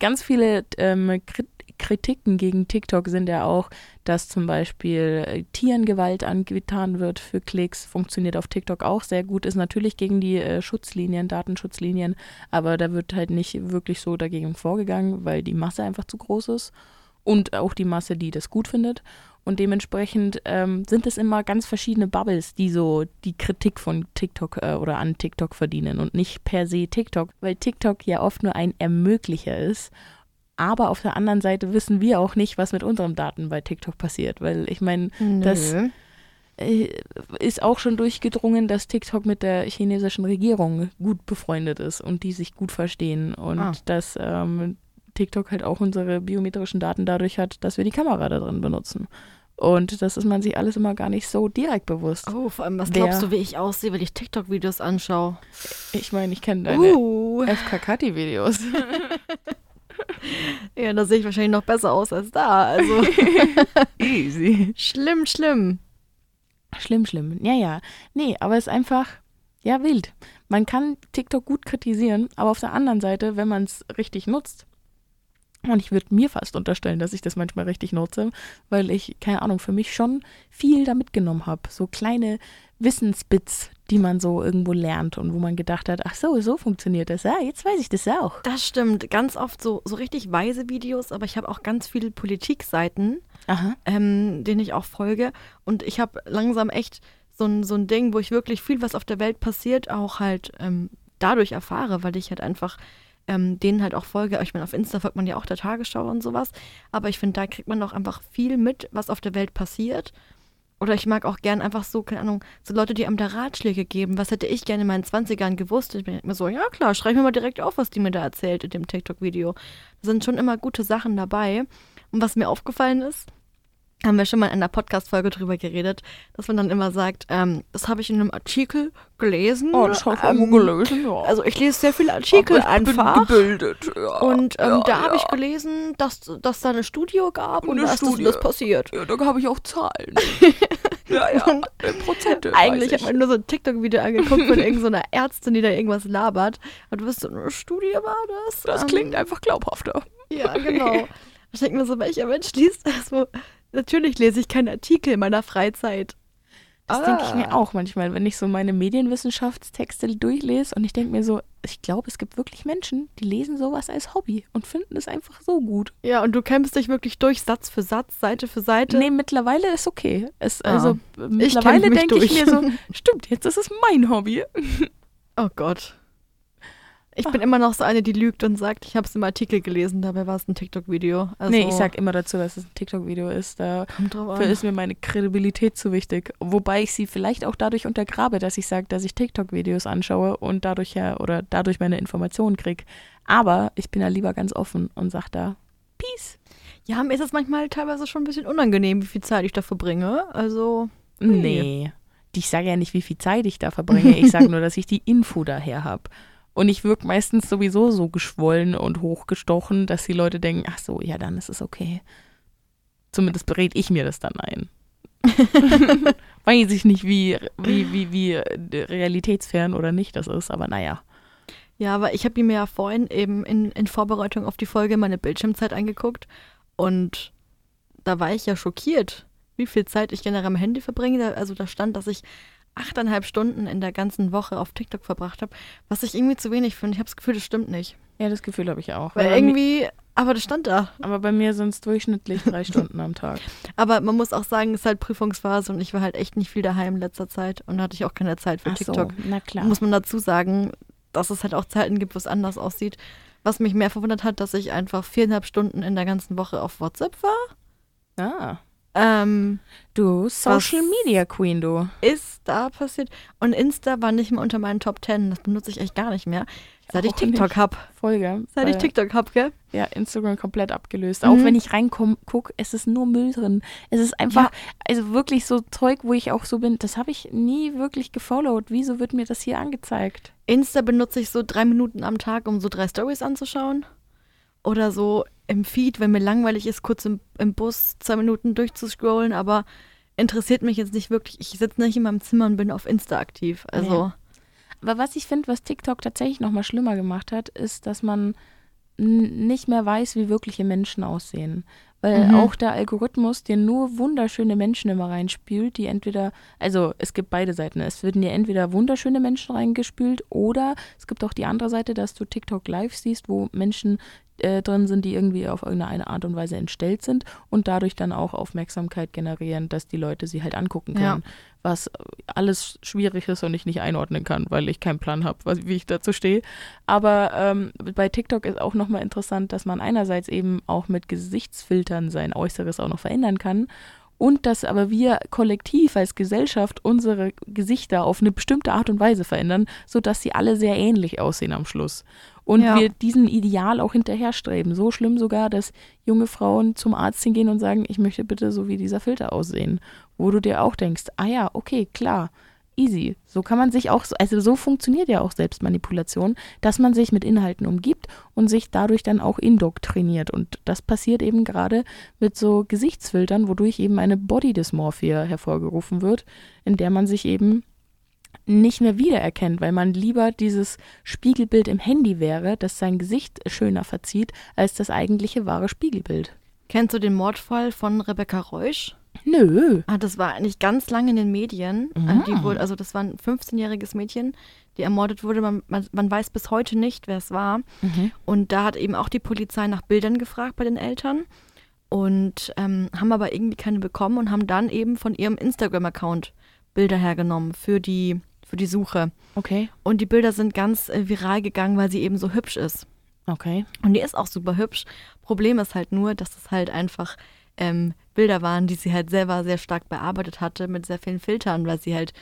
ganz viele ähm, Krit Kritiken gegen TikTok sind ja auch, dass zum Beispiel äh, Tieren Gewalt angetan wird für Klicks. Funktioniert auf TikTok auch sehr gut. Ist natürlich gegen die äh, Schutzlinien, Datenschutzlinien, aber da wird halt nicht wirklich so dagegen vorgegangen, weil die Masse einfach zu groß ist. Und auch die Masse, die das gut findet. Und dementsprechend ähm, sind es immer ganz verschiedene Bubbles, die so die Kritik von TikTok äh, oder an TikTok verdienen und nicht per se TikTok, weil TikTok ja oft nur ein Ermöglicher ist. Aber auf der anderen Seite wissen wir auch nicht, was mit unseren Daten bei TikTok passiert, weil ich meine, das äh, ist auch schon durchgedrungen, dass TikTok mit der chinesischen Regierung gut befreundet ist und die sich gut verstehen und Ah. dass ähm, TikTok halt auch unsere biometrischen Daten dadurch hat, dass wir die Kamera da drin benutzen. Und das ist man sich alles immer gar nicht so direkt bewusst. Oh, vor allem, was Wer- glaubst du, wie ich aussehe, wenn ich TikTok-Videos anschaue? Ich meine, ich kenne deine Uh. FKK-Videos. (laughs) Ja, da sehe ich wahrscheinlich noch besser aus als da. Also (laughs) Easy. schlimm, schlimm. Schlimm, schlimm. Ja, ja. Nee, aber es ist einfach, ja, wild. Man kann TikTok gut kritisieren, aber auf der anderen Seite, wenn man es richtig nutzt, und ich würde mir fast unterstellen, dass ich das manchmal richtig nutze, weil ich, keine Ahnung, für mich schon viel da mitgenommen habe. So kleine Wissensbits, die man so irgendwo lernt und wo man gedacht hat, ach so, so funktioniert das. Ja, jetzt weiß ich das auch. Das stimmt. Ganz oft so, so richtig weise Videos, aber ich habe auch ganz viele Politikseiten, ähm, denen ich auch folge. Und ich habe langsam echt so ein, so ein Ding, wo ich wirklich viel, was auf der Welt passiert, auch halt ähm, dadurch erfahre, weil ich halt einfach ähm, denen halt auch folge. Ich meine, auf Insta folgt man ja auch der Tagesschau und sowas. Aber ich finde, da kriegt man auch einfach viel mit, was auf der Welt passiert. Oder ich mag auch gern einfach so, keine Ahnung, so Leute, die einem da Ratschläge geben. Was hätte ich gerne in meinen 20ern gewusst? Ich bin immer so, ja klar, schreib mir mal direkt auf, was die mir da erzählt in dem TikTok-Video. Da sind schon immer gute Sachen dabei. Und was mir aufgefallen ist, haben wir schon mal in einer Podcast-Folge drüber geredet, dass man dann immer sagt, ähm, das habe ich in einem Artikel gelesen. Oh, das habe ich ähm, gelesen, ja. Also ich lese sehr viele Artikel ich bin einfach. gebildet, ja. Und ähm, ja, da habe ich ja. gelesen, dass, dass da eine Studie gab und Eine da ist das, und Studie. das passiert. Ja, da habe ich auch Zahlen. (laughs) ja, ja, Und äh, Prozente. Eigentlich weiß hat man nur so ein TikTok-Video angeguckt von irgendeiner Ärztin, die da irgendwas labert. Und du bist so, eine Studie war das? Das Ähm, klingt einfach glaubhafter. Ja, genau. (laughs) Ich denke mir so, welcher Mensch liest das? So, natürlich lese ich keine Artikel in meiner Freizeit. Das Ah. denke ich mir auch manchmal, wenn ich so meine Medienwissenschaftstexte durchlese und ich denke mir so, ich glaube, es gibt wirklich Menschen, die lesen sowas als Hobby und finden es einfach so gut. Ja, und du kämpfst dich wirklich durch, Satz für Satz, Seite für Seite. Nee, mittlerweile ist okay. Es, Ah. also äh, mittlerweile denke ich mir so, (laughs) stimmt, jetzt ist es mein Hobby. Oh Gott. Ich bin immer noch so eine, die lügt und sagt, ich habe es im Artikel gelesen, dabei war es ein TikTok-Video. Also, nee, ich sag immer dazu, dass es ein TikTok-Video ist. Da kommt drauf Dafür ist mir meine Kredibilität zu wichtig. Wobei ich sie vielleicht auch dadurch untergrabe, dass ich sage, dass ich TikTok-Videos anschaue und dadurch ja oder dadurch meine Informationen kriege. Aber ich bin ja lieber ganz offen und sage da, Peace. Ja, mir ist es manchmal teilweise schon ein bisschen unangenehm, wie viel Zeit ich da verbringe. Also, Nee. Ich sage ja nicht, wie viel Zeit ich da verbringe. Ich sage (laughs) nur, dass ich die Info daher habe. Und ich wirke meistens sowieso so geschwollen und hochgestochen, dass die Leute denken, ach so, ja, dann ist es okay. Zumindest berät ich mir das dann ein. (laughs) Weiß ich nicht, wie, wie, wie, wie äh, realitätsfern oder nicht das ist, aber naja. Ja, aber ich habe mir ja vorhin eben in, in Vorbereitung auf die Folge meine Bildschirmzeit angeguckt und da war ich ja schockiert, wie viel Zeit ich generell am Handy verbringe. Also da stand, dass ich achteinhalb Stunden in der ganzen Woche auf TikTok verbracht habe, was ich irgendwie zu wenig finde. Ich habe das Gefühl, das stimmt nicht. Ja, das Gefühl habe ich auch. Weil mi- irgendwie, aber das stand da. aber bei mir sind es durchschnittlich drei Stunden am Tag. (laughs) Aber man muss auch sagen, es ist halt Prüfungsphase und ich war halt echt nicht viel daheim in letzter Zeit und hatte ich auch keine Zeit für Ach so, TikTok. na klar. Muss man dazu sagen, dass es halt auch Zeiten gibt, wo es anders aussieht. Was mich mehr verwundert hat, dass ich einfach viereinhalb Stunden in der ganzen Woche auf WhatsApp war. ah. Ähm, Du, Social Media Queen, du. ist da passiert. Und Insta war nicht mehr unter meinen Top Ten. Das benutze ich echt gar nicht mehr. Seit ich TikTok nicht. hab. Folge. Seit ich TikTok hab, gell? Ja, Instagram komplett abgelöst. Mhm. Auch wenn ich reinkomme, guck, es ist nur Müll drin. Es ist einfach, also wirklich so Zeug, wo ich auch so bin, das habe ich nie wirklich gefollowt. Wieso wird mir das hier angezeigt? Insta benutze ich so drei Minuten am Tag, um so drei Stories anzuschauen. Oder so im Feed, wenn mir langweilig ist, kurz im, im Bus zwei Minuten durchzuscrollen, aber interessiert mich jetzt nicht wirklich. Ich sitze nicht in meinem Zimmer und bin auf Insta aktiv. Also, Aber was ich finde, was TikTok tatsächlich noch mal schlimmer gemacht hat, ist, dass man nicht mehr weiß, wie wirkliche Menschen aussehen. weil Mhm. auch der Algorithmus dir nur wunderschöne Menschen immer reinspült, die entweder, also es gibt beide Seiten. Es werden dir entweder wunderschöne Menschen reingespült oder es gibt auch die andere Seite, dass du TikTok live siehst, wo Menschen äh, drin sind, die irgendwie auf irgendeine Art und Weise entstellt sind und dadurch dann auch Aufmerksamkeit generieren, dass die Leute sie halt angucken Ja. können. Was äh, alles schwierig ist und ich nicht einordnen kann, weil ich keinen Plan habe, wie ich dazu stehe. Aber ähm, bei TikTok ist auch nochmal interessant, dass man einerseits eben auch mit Gesichtsfiltern sein Äußeres auch noch verändern kann. Und dass aber wir kollektiv als Gesellschaft unsere Gesichter auf eine bestimmte Art und Weise verändern, sodass sie alle sehr ähnlich aussehen am Schluss. Und Ja. wir diesem Ideal auch hinterherstreben. So schlimm sogar, dass junge Frauen zum Arzt hingehen und sagen, ich möchte bitte so wie dieser Filter aussehen. Wo du dir auch denkst, ah ja, okay, klar, easy. So kann man sich auch, also so funktioniert ja auch Selbstmanipulation, dass man sich mit Inhalten umgibt und sich dadurch dann auch indoktriniert. Und das passiert eben gerade mit so Gesichtsfiltern, wodurch eben eine Body-Dysmorphia hervorgerufen wird, in der man sich eben nicht mehr wiedererkennt, weil man lieber dieses Spiegelbild im Handy wäre, das sein Gesicht schöner verzieht, als das eigentliche wahre Spiegelbild. Kennst du den Mordfall von Rebecca Reusch? Nö. Ah, das war eigentlich ganz lange in den Medien. Äh, Die wurde, also das war ein 15-jähriges Mädchen, die ermordet wurde. Man, man, man weiß bis heute nicht, wer es war. Mhm. Und da hat eben auch die Polizei nach Bildern gefragt bei den Eltern und ähm, haben aber irgendwie keine bekommen und haben dann eben von ihrem Instagram-Account Bilder hergenommen für die, für die Suche. Okay. Und die Bilder sind ganz äh, viral gegangen, weil sie eben so hübsch ist. Okay. Und die ist auch super hübsch. Problem ist halt nur, dass es halt einfach ähm, Bilder waren, die sie halt selber sehr stark bearbeitet hatte mit sehr vielen Filtern, weil sie halt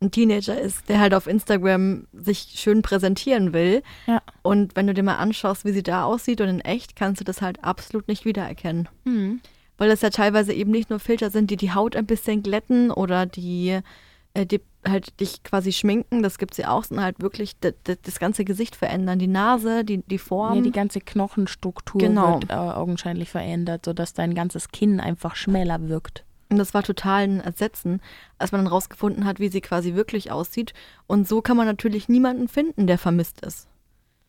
ein Teenager ist, der halt auf Instagram sich schön präsentieren will. Ja. Und wenn du dir mal anschaust, wie sie da aussieht und in echt, kannst du das halt absolut nicht wiedererkennen. Hm. Weil es ja teilweise eben nicht nur Filter sind, die die Haut ein bisschen glätten oder die, äh, die halt dich quasi schminken, das gibt es ja auch, sondern halt wirklich das ganze Gesicht verändern. Die Nase, die, die Form. Ja, die ganze Knochenstruktur Genau. wird äh, augenscheinlich verändert, sodass dein ganzes Kinn einfach schmäler wirkt. Und das war total ein Entsetzen, als man dann rausgefunden hat, wie sie quasi wirklich aussieht. Und so kann man natürlich niemanden finden, der vermisst ist.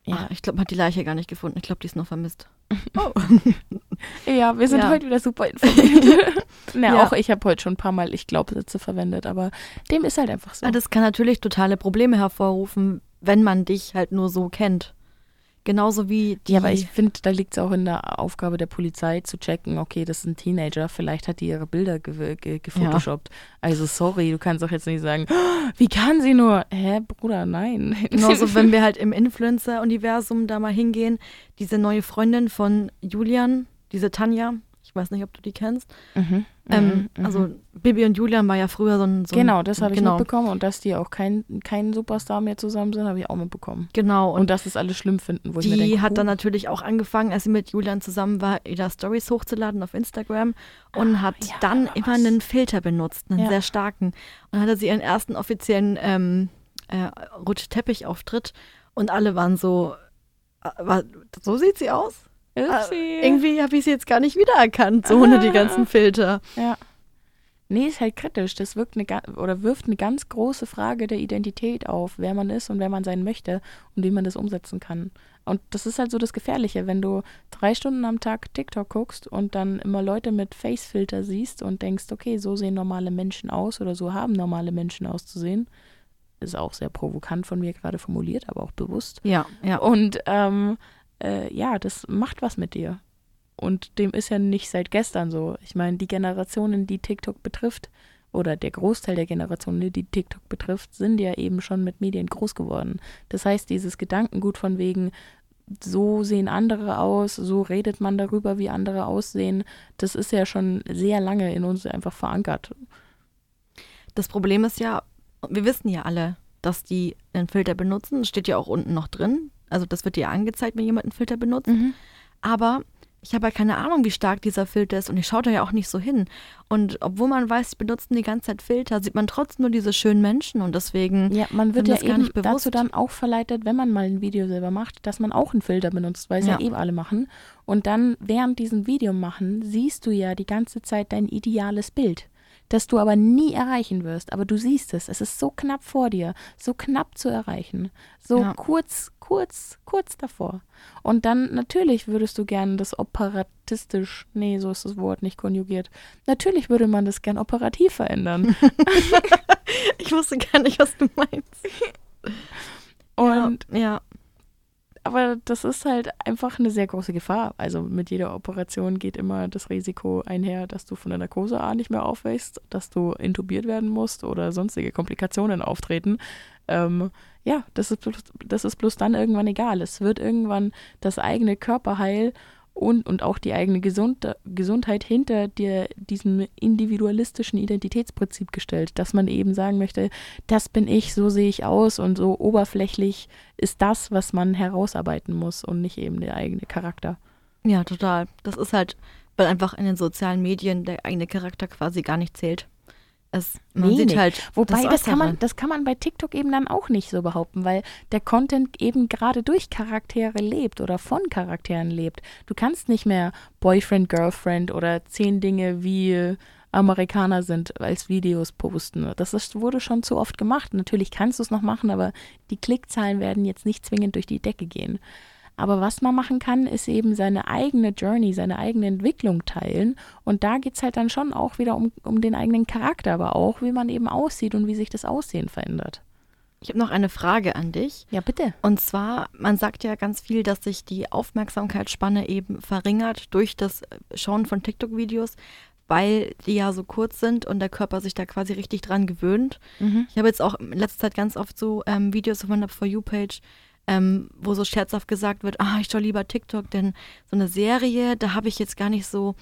Ja. Ah, ich glaube, man hat die Leiche gar nicht gefunden. Ich glaube, die ist noch vermisst. Oh. (laughs) Ja, wir sind Ja. heute wieder super informiert. (laughs) Na, Ja. auch ich habe heute schon ein paar Mal ich glaube Sätze verwendet, aber dem ist halt einfach so. Ja, das kann natürlich totale Probleme hervorrufen, wenn man dich halt nur so kennt. Genauso wie die. ja, aber ich finde, da liegt es auch in der Aufgabe der Polizei zu checken, okay, das ist ein Teenager, vielleicht hat die ihre Bilder ge ge gefotoshoppt. Also sorry, du kannst doch jetzt nicht sagen, "Oh, wie kann sie nur? Hä, Bruder, nein. (laughs) Genauso, wenn wir halt im Influencer-Universum da mal hingehen, diese neue Freundin von Julian, diese Tanja, ich weiß nicht, ob du die kennst. Mhm, Ähm, mhm, Also Bibi und Julian war ja früher so ein. So genau, das habe ich genau, mitbekommen und dass die auch kein, kein Superstar mehr zusammen sind, habe ich auch mitbekommen. Genau. Und, dass das alle schlimm finden, wo ich mir die denke, hat dann natürlich auch angefangen, als sie mit Julian zusammen war, wieder Stories hochzuladen auf Instagram und Ah, hat ja, dann da immer einen Filter benutzt, einen Ja. sehr starken. Und dann hatte sie ihren ersten offiziellen ähm, äh, Rutsch-Teppich-Auftritt und alle waren so, äh, war, so sieht sie aus? Upsi. Irgendwie habe ich sie jetzt gar nicht wiedererkannt, so ohne die ganzen Filter. Ja. Nee, ist halt kritisch. Das wirkt eine, oder wirft eine ganz große Frage der Identität auf, wer man ist und wer man sein möchte und wie man das umsetzen kann. Und das ist halt so das Gefährliche, wenn du drei Stunden am Tag TikTok guckst und dann immer Leute mit Facefilter siehst und denkst, okay, so sehen normale Menschen aus oder so haben normale Menschen auszusehen. Ist auch sehr provokant von mir gerade formuliert, aber auch bewusst. Ja, ja. Und ähm, äh, ja, das macht was mit dir. Und dem ist ja nicht seit gestern so. Ich meine, die Generationen, die TikTok betrifft, oder der Großteil der Generationen, die TikTok betrifft, sind ja eben schon mit Medien groß geworden. Das heißt, dieses Gedankengut von wegen, so sehen andere aus, so redet man darüber, wie andere aussehen, das ist ja schon sehr lange in uns einfach verankert. Das Problem ist ja, wir wissen ja alle, dass die einen Filter benutzen. Steht ja auch unten noch drin. Also das wird dir angezeigt, wenn jemand einen Filter benutzt. Aber ich habe ja keine Ahnung, wie stark dieser Filter ist und ich schaue da ja auch nicht so hin. Und obwohl man weiß, sie benutzen die ganze Zeit Filter, sieht man trotzdem nur diese schönen Menschen und deswegen Ja, man wird ja das gar nicht bewusst. dazu dann auch verleitet, wenn man mal ein Video selber macht, dass man auch einen Filter benutzt, weil es ja. Ja. eh alle machen. Und dann während diesem Video machen, siehst du ja die ganze Zeit dein ideales Bild. Das du aber nie erreichen wirst. Aber du siehst es, es ist so knapp vor dir, so knapp zu erreichen, so Ja. kurz, kurz, kurz davor. Und dann natürlich würdest du gerne das operatistisch, nee, so ist das Wort nicht konjugiert. Natürlich würde man das gern operativ verändern. (laughs) Ich wusste gar nicht, was du meinst. Und ja, ja. Aber das ist halt einfach eine sehr große Gefahr. Also mit jeder Operation geht immer das Risiko einher, dass du von der Narkose A nicht mehr aufwächst, dass du intubiert werden musst oder sonstige Komplikationen auftreten. Ähm, ja, das ist, bloß, das ist bloß dann irgendwann egal. Es wird irgendwann das eigene Körperheil und, und auch die eigene Gesund Gesundheit hinter dir, diesem individualistischen Identitätsprinzip gestellt, dass man eben sagen möchte, das bin ich, so sehe ich aus und so oberflächlich ist das, was man herausarbeiten muss und nicht eben der eigene Charakter. Ja, total. Das ist halt, weil einfach in den sozialen Medien der eigene Charakter quasi gar nicht zählt. Es, man Wenig. sieht halt. Wobei, das, kann Äußere. man, das kann man bei TikTok eben dann auch nicht so behaupten, weil der Content eben gerade durch Charaktere lebt oder von Charakteren lebt. Du kannst nicht mehr Boyfriend, Girlfriend oder zehn Dinge wie Amerikaner sind als Videos posten. Das ist, wurde schon zu oft gemacht. Natürlich kannst du es noch machen, aber die Klickzahlen werden jetzt nicht zwingend durch die Decke gehen. Aber was man machen kann, ist eben seine eigene Journey, seine eigene Entwicklung teilen. Und da geht es halt dann schon auch wieder um, um den eigenen Charakter, aber auch, wie man eben aussieht und wie sich das Aussehen verändert. Ich habe noch eine Frage an dich. Ja, bitte. Und zwar, man sagt ja ganz viel, dass sich die Aufmerksamkeitsspanne eben verringert durch das Schauen von TikTok-Videos, weil die ja so kurz sind und der Körper sich da quasi richtig dran gewöhnt. Mhm. Ich habe jetzt auch in letzter Zeit ganz oft so ähm, Videos auf meiner For You-Page, ähm, wo so scherzhaft gesagt wird, ah, ich schaue lieber TikTok, denn so eine Serie, da habe ich jetzt gar nicht so,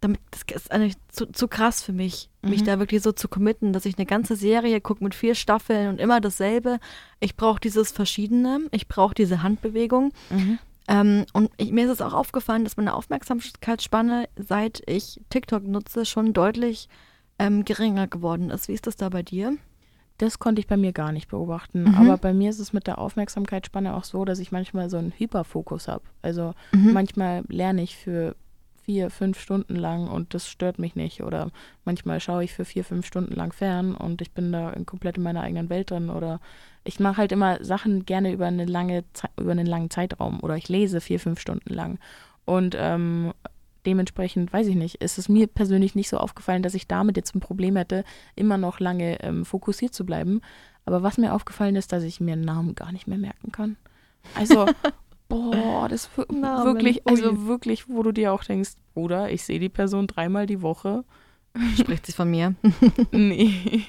damit, das ist eigentlich zu, zu krass für mich, mich Mhm. da wirklich so zu committen, dass ich eine ganze Serie gucke mit vier Staffeln und immer dasselbe. Ich brauche dieses Verschiedene, ich brauche diese Handbewegung. Mhm. Ähm, und ich, mir ist es auch aufgefallen, dass meine Aufmerksamkeitsspanne, seit ich TikTok nutze, schon deutlich ähm, geringer geworden ist. Wie ist das da bei dir? Das konnte ich bei mir gar nicht beobachten. Mhm. Aber bei mir ist es mit der Aufmerksamkeitsspanne auch so, dass ich manchmal so einen Hyperfokus habe. Also Mhm. manchmal lerne ich für vier, fünf Stunden lang und das stört mich nicht. Oder manchmal schaue ich für vier, fünf Stunden lang fern und ich bin da komplett in meiner eigenen Welt drin. Oder ich mache halt immer Sachen gerne über eine lange über einen langen Zeitraum. Oder ich lese vier, fünf Stunden lang. Und ähm, dementsprechend, weiß ich nicht, ist es mir persönlich nicht so aufgefallen, dass ich damit jetzt ein Problem hätte, immer noch lange ähm, fokussiert zu bleiben. Aber was mir aufgefallen ist, dass ich mir einen Namen gar nicht mehr merken kann. Also, (laughs) boah, das Namen, wirklich, also wirklich, wo du dir auch denkst, Bruder, ich sehe die Person dreimal die Woche. Spricht sich von mir. (laughs) Nee,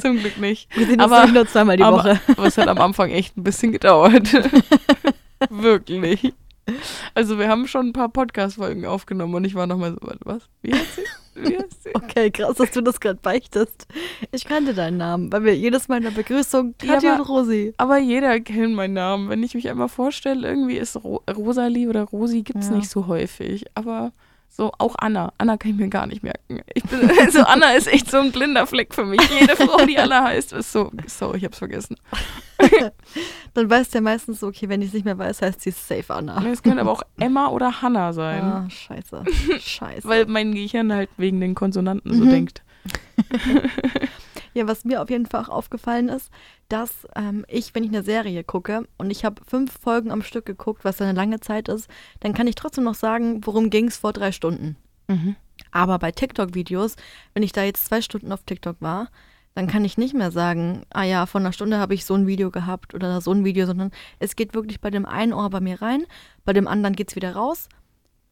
zum Glück nicht. Wir sehen Aber- nur zweimal die aber- Woche. Aber es hat am Anfang echt ein bisschen gedauert. (laughs) Wirklich. Also wir haben schon ein paar Podcast-Folgen aufgenommen und ich war nochmal so, was? Wie heißt sie? Wie heißt sie? Okay, krass, dass du das gerade beichtest. Ich kannte deinen Namen, weil wir jedes Mal in der Begrüßung Ja, Katja aber- und Rosi. Aber jeder kennt meinen Namen. Wenn ich mich einmal vorstelle, irgendwie ist Ro Rosalie oder Rosi gibt es Ja. nicht so häufig. Aber so auch Anna. Anna kann ich mir gar nicht merken. Ich bin, (laughs) also Anna ist echt so ein blinder Fleck für mich. Jede Frau, die Anna heißt, ist so, sorry, ich hab's vergessen. (laughs) Dann weißt du ja meistens so, okay, wenn ich es nicht mehr weiß, heißt sie safe Anna. Es könnte aber auch Emma oder Hannah sein. Ah, scheiße. (laughs) Scheiße. Weil mein Gehirn halt wegen den Konsonanten so Mhm. denkt. Ja, was mir auf jeden Fall auch aufgefallen ist, dass ähm, ich, wenn ich eine Serie gucke und ich habe fünf Folgen am Stück geguckt, was eine lange Zeit ist, dann kann ich trotzdem noch sagen, worum ging es vor drei Stunden. Mhm. Aber bei TikTok-Videos, wenn ich da jetzt zwei Stunden auf TikTok war, dann kann ich nicht mehr sagen, ah ja, vor einer Stunde habe ich so ein Video gehabt oder so ein Video, sondern es geht wirklich bei dem einen Ohr bei mir rein, bei dem anderen geht es wieder raus,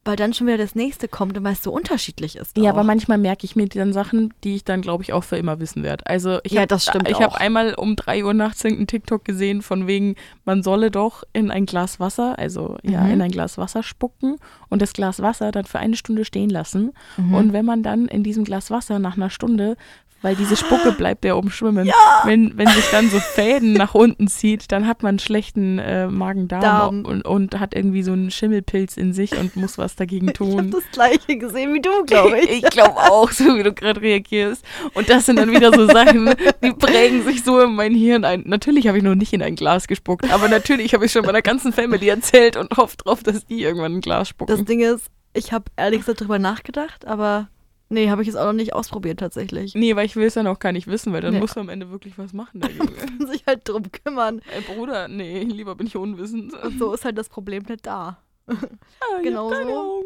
weil dann schon wieder das nächste kommt und weil es so unterschiedlich ist. Ja, auch. aber manchmal merke ich mir dann Sachen, die ich dann, glaube ich, auch für immer wissen werde. Also ich Ja, hab- das stimmt Ich habe einmal um 3 Uhr nachts irgendeinen TikTok gesehen, von wegen, man solle doch in ein Glas Wasser, also ja, Mhm. in ein Glas Wasser spucken und das Glas Wasser dann für eine Stunde stehen lassen. Mhm. Und wenn man dann in diesem Glas Wasser nach einer Stunde, weil diese Spucke (gasps) bleibt ja oben schwimmen, wenn, wenn sich dann so Fäden nach unten zieht, dann hat man einen schlechten äh, Magen-Darm Darm. und, und hat irgendwie so einen Schimmelpilz in sich und muss was dagegen (laughs) ich habe tun. das gleiche gesehen wie du, glaube (laughs) ich. Ich glaube auch, so wie du gerade reagierst. Und das sind dann wieder so Sachen, die prägen sich so in mein Hirn ein. Natürlich habe ich noch nicht in ein Glas gespuckt, aber natürlich habe ich schon meiner ganzen Family erzählt und hoffe drauf, dass die irgendwann ein Glas Das spucken. Ding ist, ich habe ehrlich gesagt drüber nachgedacht, aber Nee, habe ich jetzt auch noch nicht ausprobiert tatsächlich. Nee, weil ich will es dann auch gar nicht wissen, weil dann Nee. musst du am Ende wirklich was machen dagegen. (laughs) Sich halt drum kümmern. Ey, Bruder, nee, lieber bin ich unwissend. Und so ist halt das Problem nicht da. (laughs) Ah, Genau so.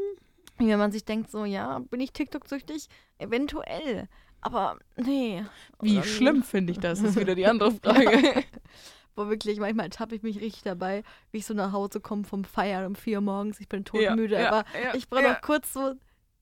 Wenn man sich denkt, so, ja, bin ich TikTok-süchtig? Eventuell. Aber nee. Wie Oder schlimm finde ich das, ist wieder die (laughs) andere Frage. Wo wirklich, manchmal ertappe ich mich richtig dabei, wie ich so nach Hause komme vom Feiern um vier Uhr morgens. Ich bin todmüde, ja, aber ja, ich brauche noch kurz so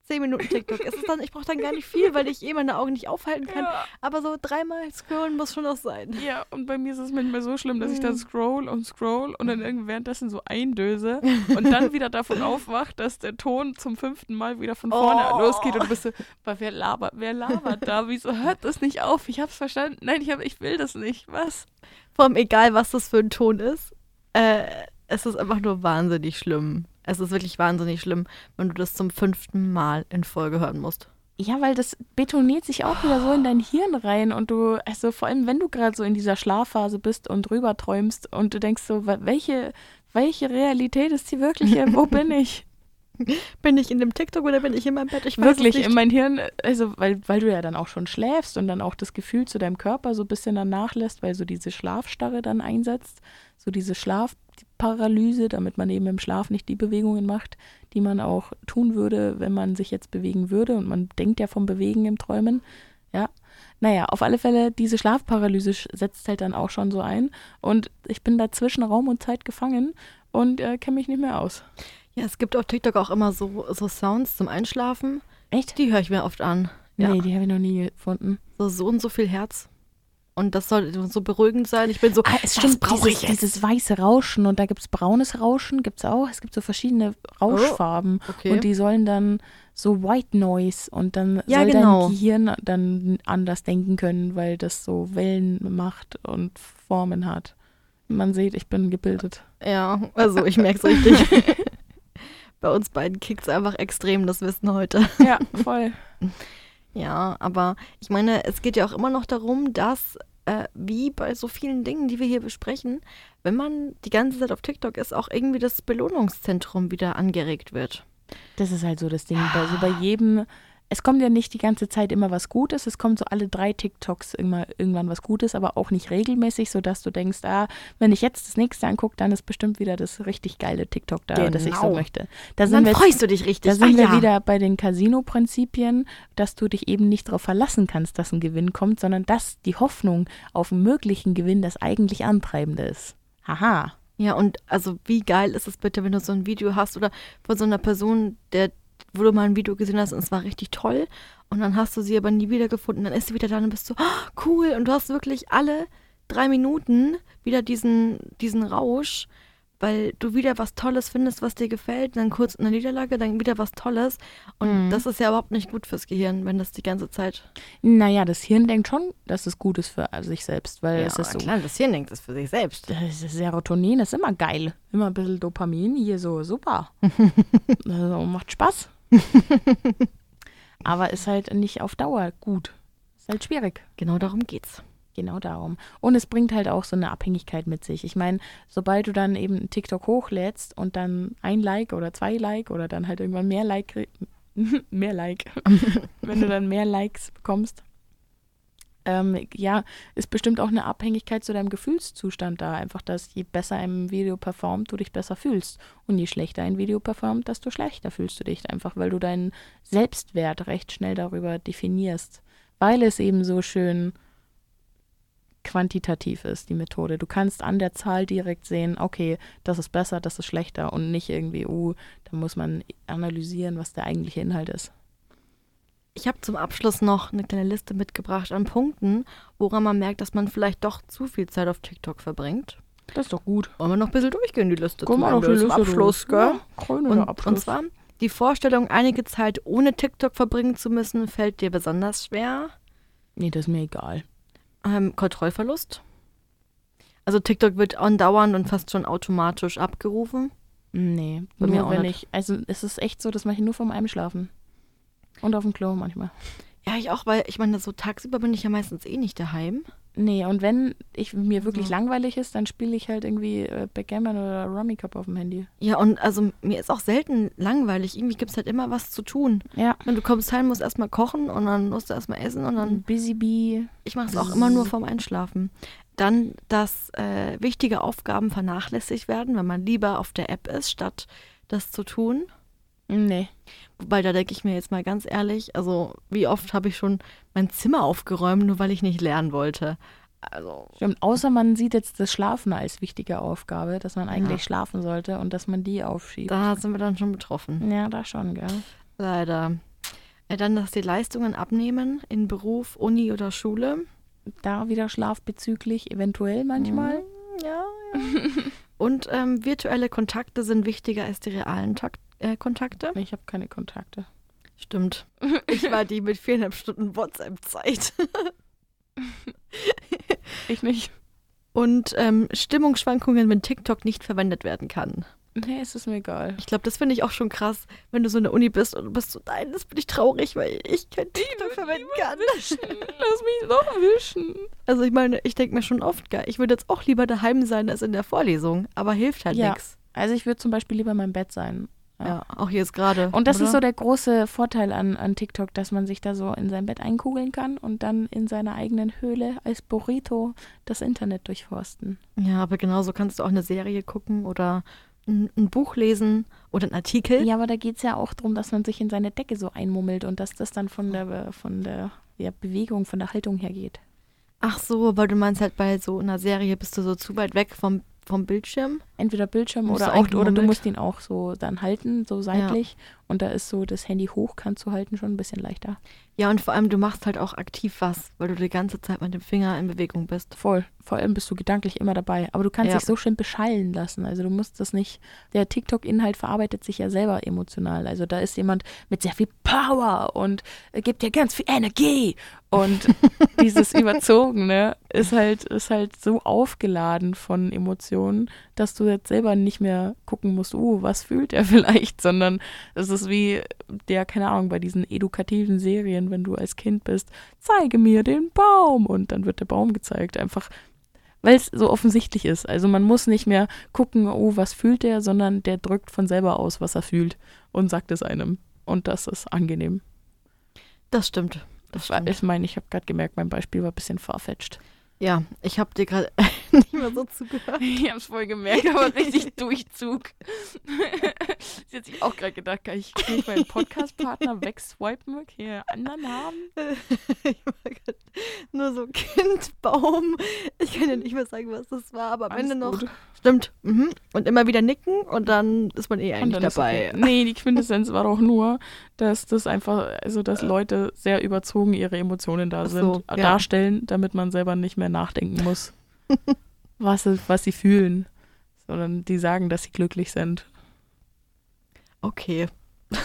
zehn Minuten TikTok. es ist dann, ich brauche dann gar nicht viel, weil ich eh meine Augen nicht aufhalten kann. Ja. Aber so dreimal scrollen muss schon noch sein. Ja, und bei mir ist es manchmal so schlimm, dass ich dann Mhm. scroll und scroll und dann irgendwie währenddessen so eindöse (laughs) und dann wieder davon aufwacht, dass der Ton zum fünften Mal wieder von vorne Oh. losgeht und du bist so, aber wer labert, wer labert da? Wieso hört das nicht auf? Ich hab's verstanden. Nein, ich, hab, ich will das nicht. Was? Vor allem egal, was das für ein Ton ist. Äh, es ist einfach nur wahnsinnig schlimm. Es ist wirklich wahnsinnig schlimm, wenn du das zum fünften Mal in Folge hören musst. Ja, weil das betoniert sich auch wieder so in dein Hirn rein und du, also vor allem, wenn du gerade so in dieser Schlafphase bist und drüber träumst und du denkst so, welche, welche Realität ist die wirkliche? Wo bin ich? (laughs) Bin ich in dem TikTok oder bin ich in meinem Bett? Ich weiß Wirklich, in mein Hirn, also weil, weil du ja dann auch schon schläfst und dann auch das Gefühl zu deinem Körper so ein bisschen dann nachlässt, weil so diese Schlafstarre dann einsetzt, so diese Schlafparalyse, damit man eben im Schlaf nicht die Bewegungen macht, die man auch tun würde, wenn man sich jetzt bewegen würde und man denkt ja vom Bewegen im Träumen, ja. Naja, auf alle Fälle, diese Schlafparalyse sch- setzt halt dann auch schon so ein und ich bin da zwischen Raum und Zeit gefangen und äh, kenne mich nicht mehr aus. Ja, es gibt auf TikTok auch immer so, so Sounds zum Einschlafen. Echt? Die höre ich mir oft an. Ja. Nee, die habe ich noch nie gefunden. So, so und so viel Herz. Und das soll so beruhigend sein. Ich bin so, Ah, es das stimmt, brauche dieses, ich jetzt. dieses weiße Rauschen und da gibt es braunes Rauschen, gibt es auch. Es gibt so verschiedene Rauschfarben Okay. und die sollen dann so White Noise und dann Ja, soll genau. dein Gehirn dann anders denken können, weil das so Wellen macht und Formen hat. Man sieht, ich bin gebildet. ja, also ich merke es richtig. (laughs) Bei uns beiden kickt es einfach extrem, das Wissen heute. Ja, voll. (laughs) Ja, aber ich meine, es geht ja auch immer noch darum, dass, äh, wie bei so vielen Dingen, die wir hier besprechen, wenn man die ganze Zeit auf TikTok ist, auch irgendwie das Belohnungszentrum wieder angeregt wird. Das ist halt so das Ding. Bei, so bei jedem, es kommt ja nicht die ganze Zeit immer was Gutes, es kommt so alle drei TikToks immer, irgendwann was Gutes, aber auch nicht regelmäßig, sodass du denkst, ah, wenn ich jetzt das nächste angucke, dann ist bestimmt wieder das richtig geile TikTok da, das ich so Genau. möchte. Da Und sind dann wir freust du dich richtig. Da sind Ah, wir ja. wieder bei den Casino-Prinzipien, dass du dich eben nicht darauf verlassen kannst, dass ein Gewinn kommt, sondern dass die Hoffnung auf einen möglichen Gewinn das eigentlich Antreibende ist. Haha. Ja, und also wie geil ist es bitte, wenn du so ein Video hast oder von so einer Person, der, wo du mal ein Video gesehen hast und es war richtig toll. Und dann hast du sie aber nie wiedergefunden, dann ist sie wieder da und bist so, "Ah, cool. Und du hast wirklich alle drei Minuten wieder diesen, diesen Rausch, weil du wieder was Tolles findest, was dir gefällt, dann kurz eine Niederlage, dann wieder was Tolles und Mhm. das ist ja überhaupt nicht gut fürs Gehirn, wenn das die ganze Zeit... Naja, das Hirn denkt schon, dass es gut ist für sich selbst, weil es ist so. klar, das Hirn denkt es für sich selbst. Das ist Serotonin ist immer geil. Immer ein bisschen Dopamin, hier so super. (laughs) also macht Spaß. (laughs) Aber ist halt nicht auf Dauer gut. Ist halt schwierig. Genau darum geht's. Genau darum. Und es bringt halt auch so eine Abhängigkeit mit sich. Ich meine, sobald du dann eben TikTok hochlädst und dann ein Like oder zwei Like oder dann halt irgendwann mehr Like, krieg- (laughs) mehr Like, (laughs) wenn du dann mehr Likes bekommst, ähm, ja, ist bestimmt auch eine Abhängigkeit zu deinem Gefühlszustand da. Einfach, dass je besser ein Video performt, du dich besser fühlst. Und je schlechter ein Video performt, desto schlechter fühlst du dich. Einfach, weil du deinen Selbstwert recht schnell darüber definierst. Weil es eben so schön quantitativ ist, die Methode. Du kannst an der Zahl direkt sehen, okay, das ist besser, das ist schlechter und nicht irgendwie, uh, da muss man analysieren, was der eigentliche Inhalt ist. Ich habe zum Abschluss noch eine kleine Liste mitgebracht an Punkten, woran man merkt, dass man vielleicht doch zu viel Zeit auf TikTok verbringt. Das ist doch gut. Wollen wir noch ein bisschen durchgehen, die Liste Guck mal auf die Liste. Abschluss, gell? Ja, Und, Abschluss. und zwar, die Vorstellung, einige Zeit ohne TikTok verbringen zu müssen, fällt dir besonders schwer. Nee, das ist mir egal. Ähm, Kontrollverlust. Also TikTok wird andauernd und fast schon automatisch abgerufen. Nee, Bei mir auch wenn nicht. ich, also es ist echt so, das mache ich nur vorm Einschlafen. Und auf dem Klo manchmal. Ja, ich auch, weil ich meine, so tagsüber bin ich ja meistens eh nicht daheim. Nee, und wenn ich mir wirklich So. langweilig ist, dann spiele ich halt irgendwie äh, Backgammon oder Rummy Cup auf dem Handy. Ja, und also mir ist auch selten langweilig. Irgendwie gibt es halt immer was zu tun. Ja. Wenn du kommst heim, musst erstmal kochen und dann musst du erstmal essen und dann. Busy Bee. Ich mache es auch immer nur vorm Einschlafen. Dann, dass äh, wichtige Aufgaben vernachlässigt werden, wenn man lieber auf der App ist, statt das zu tun. Nee. Wobei, da denke ich mir jetzt mal ganz ehrlich, also wie oft habe ich schon mein Zimmer aufgeräumt, nur weil ich nicht lernen wollte. Also, Stimmt, außer man sieht jetzt das Schlafen als wichtige Aufgabe, dass man eigentlich Ja. schlafen sollte und dass man die aufschiebt. da sind wir dann schon betroffen. Ja, da schon, gell? Leider. Äh, dann, dass die Leistungen abnehmen in Beruf, Uni oder Schule. Da wieder schlafbezüglich, eventuell manchmal. Mm, Ja, ja. (laughs) Und ähm, virtuelle Kontakte sind wichtiger als die realen Takt äh, Kontakte. Ich habe keine Kontakte. Stimmt. (laughs) Ich war die mit viereinhalb Stunden WhatsApp-Zeit. (laughs) Ich nicht. Und ähm, Stimmungsschwankungen, wenn TikTok nicht verwendet werden kann. Nee, es ist mir egal. Ich glaube, das finde ich auch schon krass, wenn du so in der Uni bist und du bist so, nein, das bin ich traurig, weil ich kein TikTok verwenden kann. Lass mich doch wischen. Also ich meine, ich denke mir schon oft, geil, ich würde jetzt auch lieber daheim sein als in der Vorlesung, aber hilft halt Ja. nichts. Also ich würde zum Beispiel lieber in meinem Bett sein. Ja, auch jetzt gerade. Und das oder? ist so der große Vorteil an, an TikTok, dass man sich da so in sein Bett einkugeln kann und dann in seiner eigenen Höhle als Burrito das Internet durchforsten. Ja, aber genauso kannst du auch eine Serie gucken oder ein, ein Buch lesen oder einen Artikel. Ja, aber da geht es ja auch darum, dass man sich in seine Decke so einmummelt und dass das dann von der, von der ja, Bewegung, von der Haltung her geht. Ach so, weil du meinst halt bei so einer Serie bist du so zu weit weg vom, vom Bildschirm. Entweder Bildschirm oder du auch, oder du musst ihn auch so dann halten, so seitlich. Und da ist so das Handy hoch, kannst du halten schon ein bisschen leichter. Ja, und vor allem du machst halt auch aktiv was, weil du die ganze Zeit mit dem Finger in Bewegung bist. Voll. Vor allem bist du gedanklich immer dabei. Aber du kannst Ja. dich so schön beschallen lassen. Also du musst das nicht. Der TikTok-Inhalt verarbeitet sich ja selber emotional. Also da ist jemand mit sehr viel Power und gibt dir ganz viel Energie. Und (laughs) dieses Überzogene ist halt, ist halt so aufgeladen von Emotionen, dass du jetzt selber nicht mehr gucken musst, uh, was fühlt er (laughs) vielleicht, sondern es ist wie der, keine Ahnung, bei diesen edukativen Serien, wenn du als Kind bist, zeige mir den Baum und dann wird der Baum gezeigt. Einfach, weil es so offensichtlich ist. Also man muss nicht mehr gucken, oh, was fühlt der, sondern der drückt von selber aus, was er fühlt und sagt es einem. Und das ist angenehm. Das stimmt. Das stimmt. Ich meine, ich habe gerade gemerkt, mein Beispiel war ein bisschen farfetcht. Ja, ich habe dir gerade (laughs) nicht mehr so zugehört. (laughs) Ich habe es voll gemerkt, aber richtig (laughs) Durchzug. Sie hat sich auch gerade gedacht, kann ich, kann ich meinen Podcast-Partner wegswipen, hier anderen haben? ich war grad nur so Kind, Baum. Ich kann ja nicht mehr sagen, was das war, aber am Ende noch. Stimmt. Mhm. Und immer wieder nicken und dann ist man eh eigentlich dabei. okay. Nee, die Quintessenz war doch nur, dass das einfach, also dass Leute sehr überzogen ihre Emotionen da sind, so, äh, ja. darstellen, damit man selber nicht mehr nachdenken muss, (laughs) was, was sie fühlen. Sondern die sagen, dass sie glücklich sind. Okay. (laughs)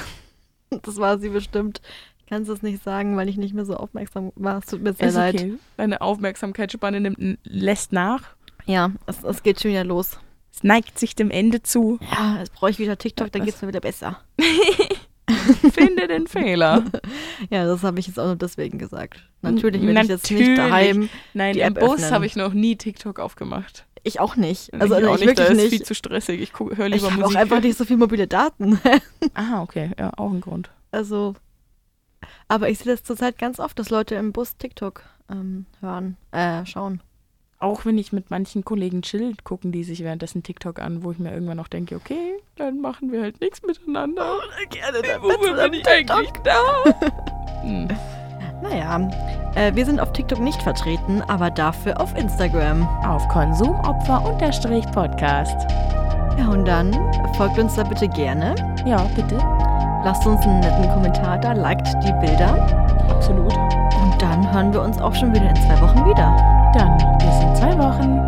Das war sie bestimmt. Ich kann es nicht sagen, weil ich nicht mehr so aufmerksam war. Es tut mir sehr Ist leid. okay. Deine Aufmerksamkeitsspanne nimmt, lässt nach. Ja, es, es geht schon wieder los. Es neigt sich dem Ende zu. Ja, jetzt brauche ich wieder TikTok, dann geht es mir wieder besser. (laughs) (laughs) Finde den Fehler. Ja, das habe ich jetzt auch nur deswegen gesagt. Natürlich werde ich jetzt nicht daheim. Nein, im Bus habe ich noch nie TikTok aufgemacht. Ich auch nicht. Also ich auch ich nicht, wirklich ist nicht. viel zu stressig. Ich höre ich lieber habe auch Musik. einfach nicht so viel mobile Daten. (laughs) Aha, okay. Ja, auch ein Grund. Also, aber ich sehe das zurzeit ganz oft, dass Leute im Bus TikTok ähm, hören, äh, schauen. Auch wenn ich mit manchen Kollegen chill, gucken die sich währenddessen TikTok an, wo ich mir irgendwann noch denke, okay, dann machen wir halt nichts miteinander. Gerne, Wofür bin ich eigentlich da? (laughs) Hm. Naja, äh, wir sind auf TikTok nicht vertreten, aber dafür auf Instagram. Auf Konsumopfer-Podcast. Ja, und dann folgt uns da bitte gerne. Ja, bitte. Lasst uns einen netten Kommentar da, liked die Bilder. Absolut. Und dann hören wir uns auch schon wieder in zwei Wochen wieder. Dann bis in zwei Wochen.